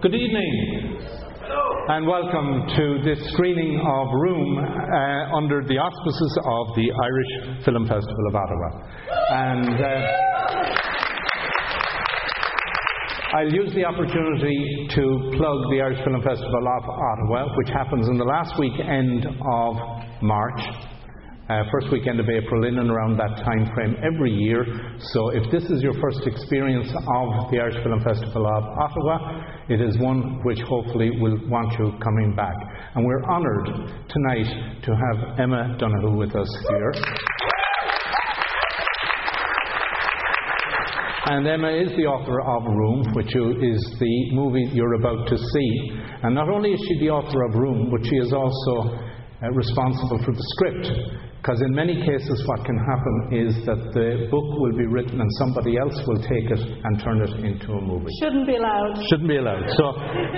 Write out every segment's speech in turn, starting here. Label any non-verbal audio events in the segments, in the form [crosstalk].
Good evening. And welcome to this screening of Room uh, under the auspices of the Irish Film Festival of Ottawa. And uh, I'll use the opportunity to plug the Irish Film Festival of Ottawa, which happens in the last weekend of March uh, first weekend of April, in and around that time frame every year. So, if this is your first experience of the Irish Film Festival of Ottawa, it is one which hopefully will want you coming back. And we're honoured tonight to have Emma Donoghue with us here. And Emma is the author of Room, which is the movie you're about to see. And not only is she the author of Room, but she is also uh, responsible for the script because in many cases, what can happen is that the book will be written and somebody else will take it and turn it into a movie. Shouldn't be allowed. Shouldn't be allowed. So,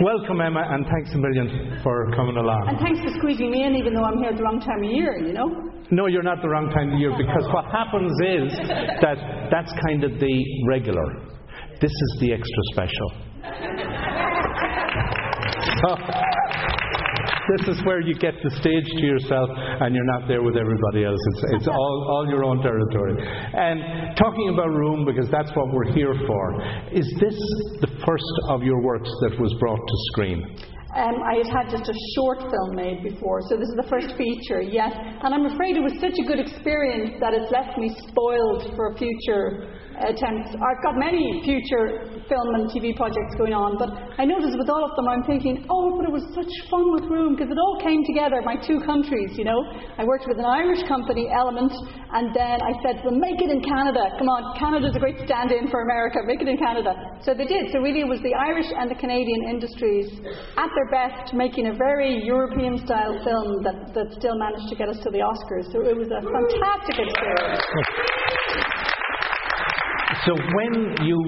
welcome, Emma, and thanks a million for coming along. And thanks for squeezing me in, even though I'm here at the wrong time of year, you know? No, you're not the wrong time of year because what happens is that that's kind of the regular. This is the extra special. So, [laughs] oh. This is where you get the stage to yourself and you're not there with everybody else. It's, it's all, all your own territory. And talking about room, because that's what we're here for, is this the first of your works that was brought to screen? Um, I had had just a short film made before, so this is the first feature, yes. And I'm afraid it was such a good experience that it's left me spoiled for a future attempts. I've got many future film and TV projects going on, but I noticed with all of them I'm thinking, oh, but it was such fun with Room because it all came together, my two countries, you know. I worked with an Irish company, Element, and then I said, well, make it in Canada. Come on, Canada's a great stand in for America, make it in Canada. So they did. So really it was the Irish and the Canadian industries at their best making a very European style film that, that still managed to get us to the Oscars. So it was a fantastic experience. So when you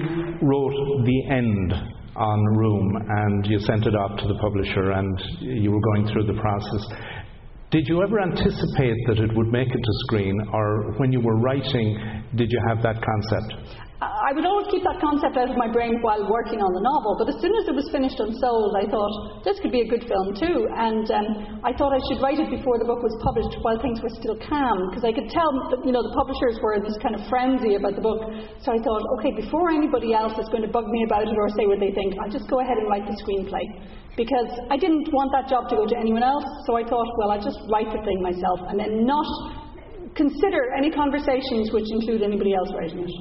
wrote the end on Room and you sent it off to the publisher and you were going through the process, did you ever anticipate that it would make it to screen, or when you were writing, did you have that concept? Uh, I would always keep that concept out of my brain while working on the novel, but as soon as it was finished and sold, I thought this could be a good film too. And um, I thought I should write it before the book was published while things were still calm, because I could tell that, you know, the publishers were in this kind of frenzy about the book. So I thought, okay, before anybody else is going to bug me about it or say what they think, I'll just go ahead and write the screenplay. Because I didn't want that job to go to anyone else, so I thought, well, I'll just write the thing myself and then not consider any conversations which include anybody else writing it.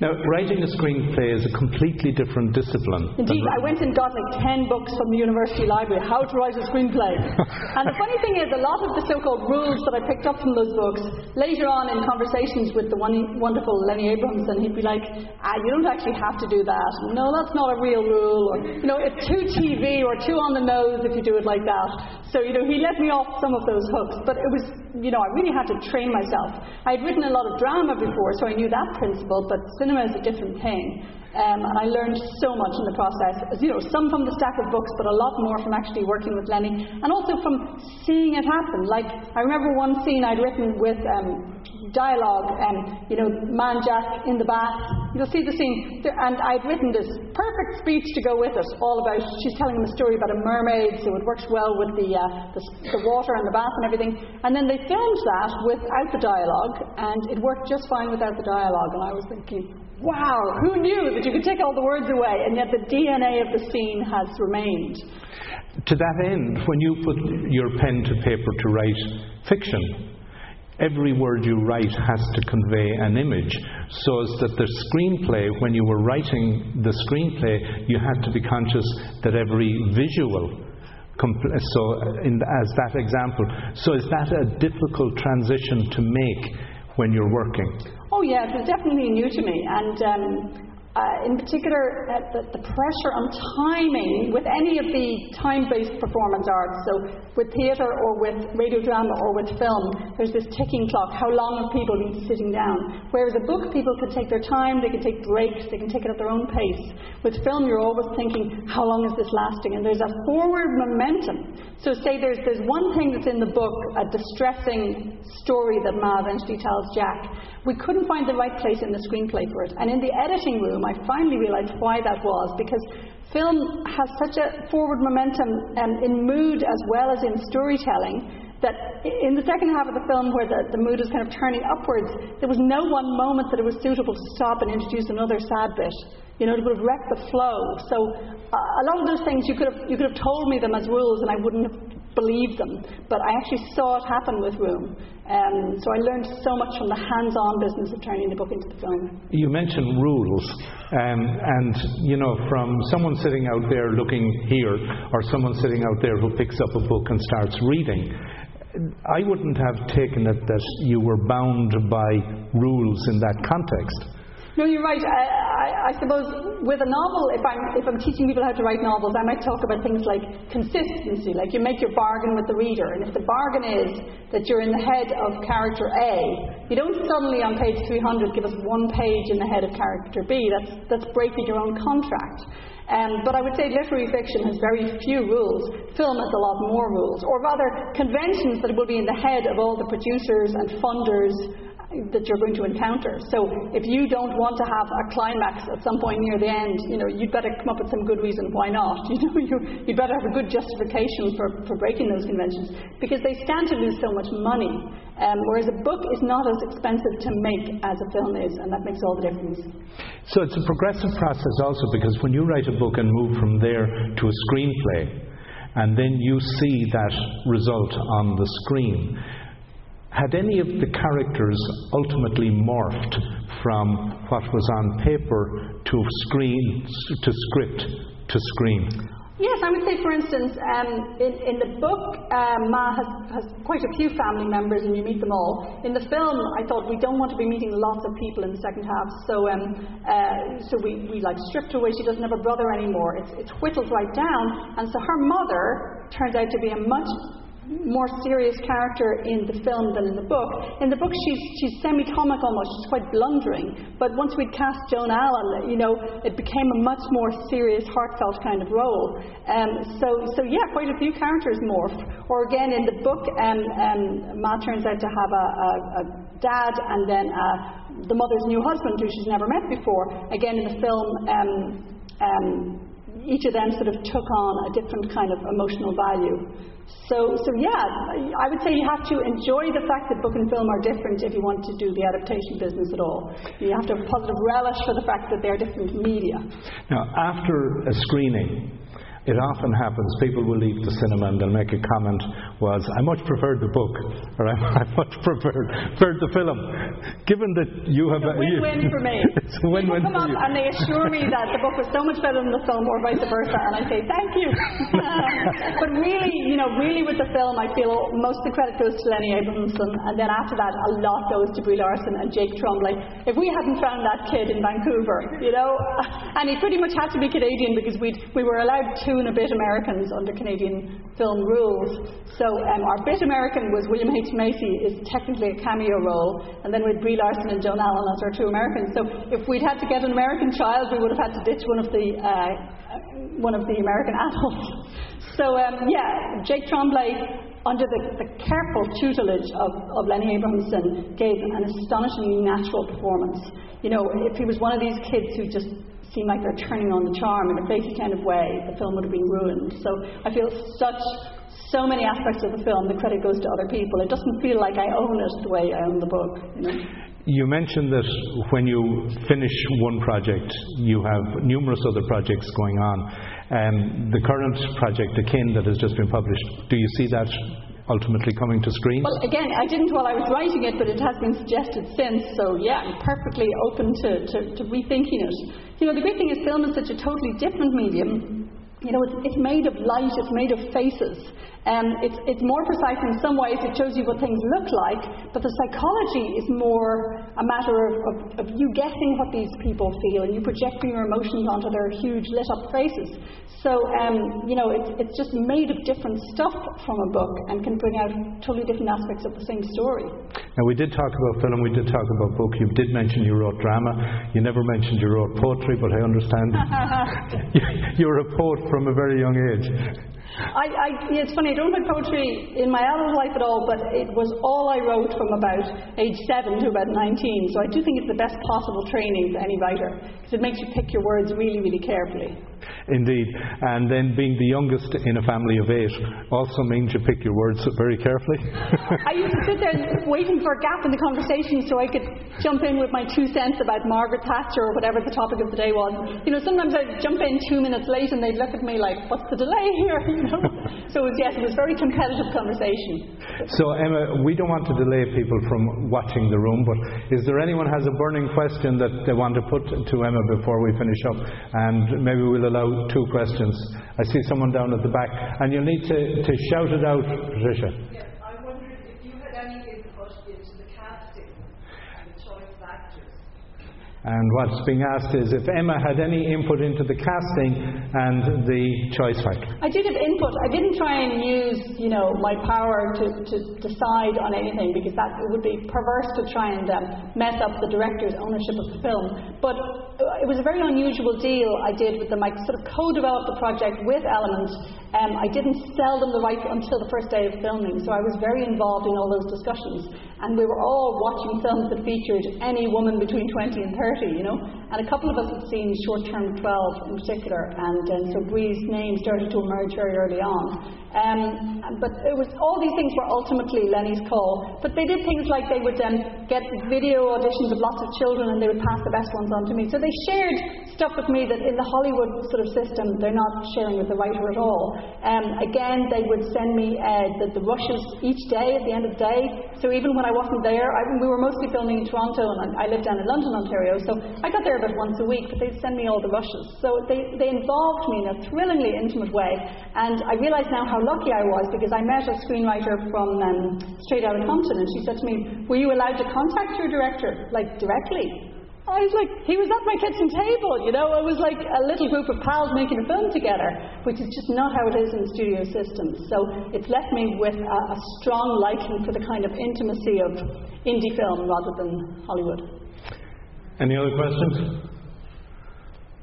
Now, writing a screenplay is a completely different discipline. Indeed, I went and got like 10 books from the university library, how to write a screenplay. [laughs] and the funny thing is, a lot of the so called rules that I picked up from those books, later on in conversations with the one, wonderful Lenny Abrahamson, he'd be like, ah, you don't actually have to do that. No, that's not a real rule. Or, you know, it's too TV or too on the nose if you do it like that. So, you know, he let me off some of those hooks. But it was, you know, I really had to train myself. I had written a lot of drama before, so I knew that principle, but cinema is a different thing. Um, and I learned so much in the process. You know, some from the stack of books, but a lot more from actually working with Lenny, and also from seeing it happen. Like I remember one scene I'd written with um, dialogue, and you know, man Jack in the bath. You'll see the scene, and I'd written this perfect speech to go with it, all about. She's telling him a story about a mermaid, so it works well with the, uh, the, the water and the bath and everything. And then they filmed that without the dialogue, and it worked just fine without the dialogue. And I was thinking, wow, who knew that you could take all the words away and yet the DNA of the scene has remained? To that end, when you put your pen to paper to write fiction, every word you write has to convey an image. So as that the screenplay, when you were writing the screenplay, you had to be conscious that every visual so in, as that example so is that a difficult transition to make when you're working Oh, yeah, it was definitely new to me. And um, uh, in particular, uh, the, the, pressure on timing with any of the time based performance arts, so with theatre or with radio drama or with film, there's this ticking clock. How long have people been sitting down? Whereas a book, people could take their time, they can take breaks, they can take it at their own pace. With film, you're always thinking, how long is this lasting? And there's a forward momentum. So, say there's, there's one thing that's in the book, a distressing story that Ma eventually tells Jack we couldn't find the right place in the screenplay for it. And in the editing room, I finally realised why that was because film has such a forward momentum um, in mood as well as in storytelling that in the second half of the film, where the, the mood is kind of turning upwards, there was no one moment that it was suitable to stop and introduce another sad bit. You know, it would have wrecked the flow. So uh, a lot of those things you could have you could have told me them as rules, and I wouldn't have believed them. But I actually saw it happen with Room. Um, so I learned so much from the hands-on business of turning the book into the film. You mentioned rules, um, and you know, from someone sitting out there looking here, or someone sitting out there who picks up a book and starts reading. I wouldn't have taken it that you were bound by rules in that context. No, you're right. I, I, I, suppose with a novel, if I'm if I'm teaching people how to write novels, I might talk about things like consistency. Like you make your bargain with the reader, and if the bargain is that you're in the head of character A, you don't suddenly on page 300 give us one page in the head of character B. That's that's breaking your own contract. Um, but I would say literary fiction has very few rules. Film has a lot more rules, or rather conventions that will be in the head of all the producers and funders that you're going to encounter. So if you don't want to have a climax at some point near the end, you know, you'd better come up with some good reason why not. [laughs] You know, you, you'd better have a good justification for, for breaking those conventions because they stand to lose so much money. Um, whereas a book is not as expensive to make as a film is, and that makes all the difference. So it's a progressive process also because when you write a book and move from there to a screenplay, and then you see that result on the screen had any of the characters ultimately morphed from what was on paper to screen to script to screen? Yes, I would say, for instance, um, in, in, the book, um, Ma has, has, quite a few family members, and you meet them all. In the film, I thought we don't want to be meeting lots of people in the second half, so um, uh, so we, we like stripped away. She doesn't have a brother anymore. It's, it's whittled right down, and so her mother turns out to be a much more serious character in the film than in the book. In the book, she's, she's semi-comic almost. She's quite blundering. But once we'd cast Joan Allen, you know, it became a much more serious, heartfelt kind of role. Um, so, so yeah, quite a few characters morphed. Or again, in the book, um, um, Ma turns out to have a, a, a dad and then uh, the mother's new husband, who she's never met before. Again, in the film. Um, um, each of them sort of took on a different kind of emotional value. So, so yeah, I would say you have to enjoy the fact that book and film are different if you want to do the adaptation business at all. You have to have a positive relish for the fact that they're different media. Now, after a screening, it often happens people will leave the cinema and they'll make a comment was I much preferred the book or I, [laughs] I much preferred, preferred the film. Given that you have it's a win-win for me. [laughs] it's a win-win come for up you. and they assure me that the book was so much better than the film or vice versa and I say thank you. [laughs] but really, you know, really with the film I feel most of the credit goes to Lenny Abrahamson and then after that a lot goes to Brie Larson and Jake Tremblay. If we hadn't found that kid in Vancouver, you know, and he pretty much had to be Canadian because we we were allowed to two and a bit Americans under Canadian film rules. So um, our bit American was William H. Macy is technically a cameo role, and then with Brie Larson and Joan Allen as our two Americans. So if we'd had to get an American child, we would have had to ditch one of the uh, one of the American [laughs] adults. So um, yeah, Jake Tremblay under the, the, careful tutelage of, of Lenny Abrahamson, gave an astonishingly natural performance. You know, if he was one of these kids who just seem like they're turning on the charm in a fakey kind of way, the film would have been ruined. So I feel such so many aspects of the film, the credit goes to other people. It doesn't feel like I own it the way I own the book. You, know? you mentioned that when you finish one project, you have numerous other projects going on. Um, the current project, Akin, that has just been published, do you see that ultimately coming to screen? Well, again, I didn't while I was writing it, but it has been suggested since. So yeah, I'm perfectly open to, to, to rethinking it. You know, the great thing is film is such a totally different medium. You know, it's, it's made of light, it's made of faces. Um, it's, it's more precise in some ways, it shows you what things look like, but the psychology is more a matter of, of, of you guessing what these people feel and you projecting your emotions onto their huge lit up faces. So, um, you know, it's, it's just made of different stuff from a book and can bring out totally different aspects of the same story. Now, we did talk about film, we did talk about book. You did mention you wrote drama. You never mentioned you wrote poetry, but I understand [laughs] [laughs] you're a poet from a very young age. I, I, it's funny, I don't write poetry in my adult life at all, but it was all I wrote from about age 7 to about 19. So I do think it's the best possible training for any writer, because it makes you pick your words really, really carefully. Indeed. And then being the youngest in a family of eight also means you pick your words very carefully. [laughs] I used to sit there waiting for a gap in the conversation so I could jump in with my two cents about Margaret Thatcher or whatever the topic of the day was. You know, sometimes I'd jump in two minutes late and they'd look at me like, what's the delay here? [laughs] You know? So it was, yes, it was very competitive conversation. So Emma, we don't want to delay people from watching the room, but is there anyone has a burning question that they want to put to Emma before we finish up? And maybe we'll allow two questions. I see someone down at the back, and you'll need to, to shout it out, Patricia. Yes, I wondered if you had any input into the casting and the choice of actors. And what's being asked is if Emma had any input into the casting and the choice factor. I did have input. I didn't try and use, you know, my power to, to decide on anything because that it would be perverse to try and um, mess up the director's ownership of the film. But uh, it was a very unusual deal I did with them. I sort of co-developed the project with Element. Um, I didn't sell them the right until the first day of filming, so I was very involved in all those discussions. And we were all watching films that featured any woman between 20 and 30, you know. And a couple of us had seen Short Term 12 in particular, and um, so Brie's name started to emerge very early on. Um, but it was all these things were ultimately Lenny's call. But they did things like they would um, get video auditions of lots of children, and they would pass the best ones on to me. So they shared stuff with me that in the Hollywood sort of system they're not sharing with the writer at all. Um, again, they would send me uh, the, the rushes each day at the end of the day. So even when I wasn't there, I, we were mostly filming in Toronto, and I, I lived down in London, Ontario. So I got there about once a week, but they'd send me all the rushes. So they, they involved me in a thrillingly intimate way. And I realise now how lucky I was because I met a screenwriter from um, Straight Outta Compton, and she said to me, "Were you allowed to contact your director, like directly?" I was like, he was at my kitchen table, you know. It was like a little group of pals making a film together, which is just not how it is in studio systems. So it's left me with a, a strong liking for the kind of intimacy of indie film rather than Hollywood. Any other questions?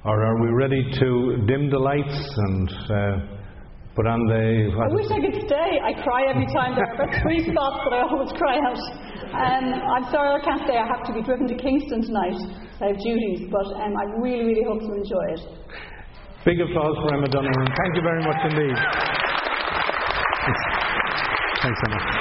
Or are we ready to dim the lights and uh, put on the. I wish I could stay. I cry every time. There are about three spots that I always cry out. Um, I'm sorry I can't stay. I have to be driven to Kingston tonight. I have duties, but um, I really, really hope you enjoy it. Big applause for Emma Donovan. Thank you very much indeed. Thanks so much.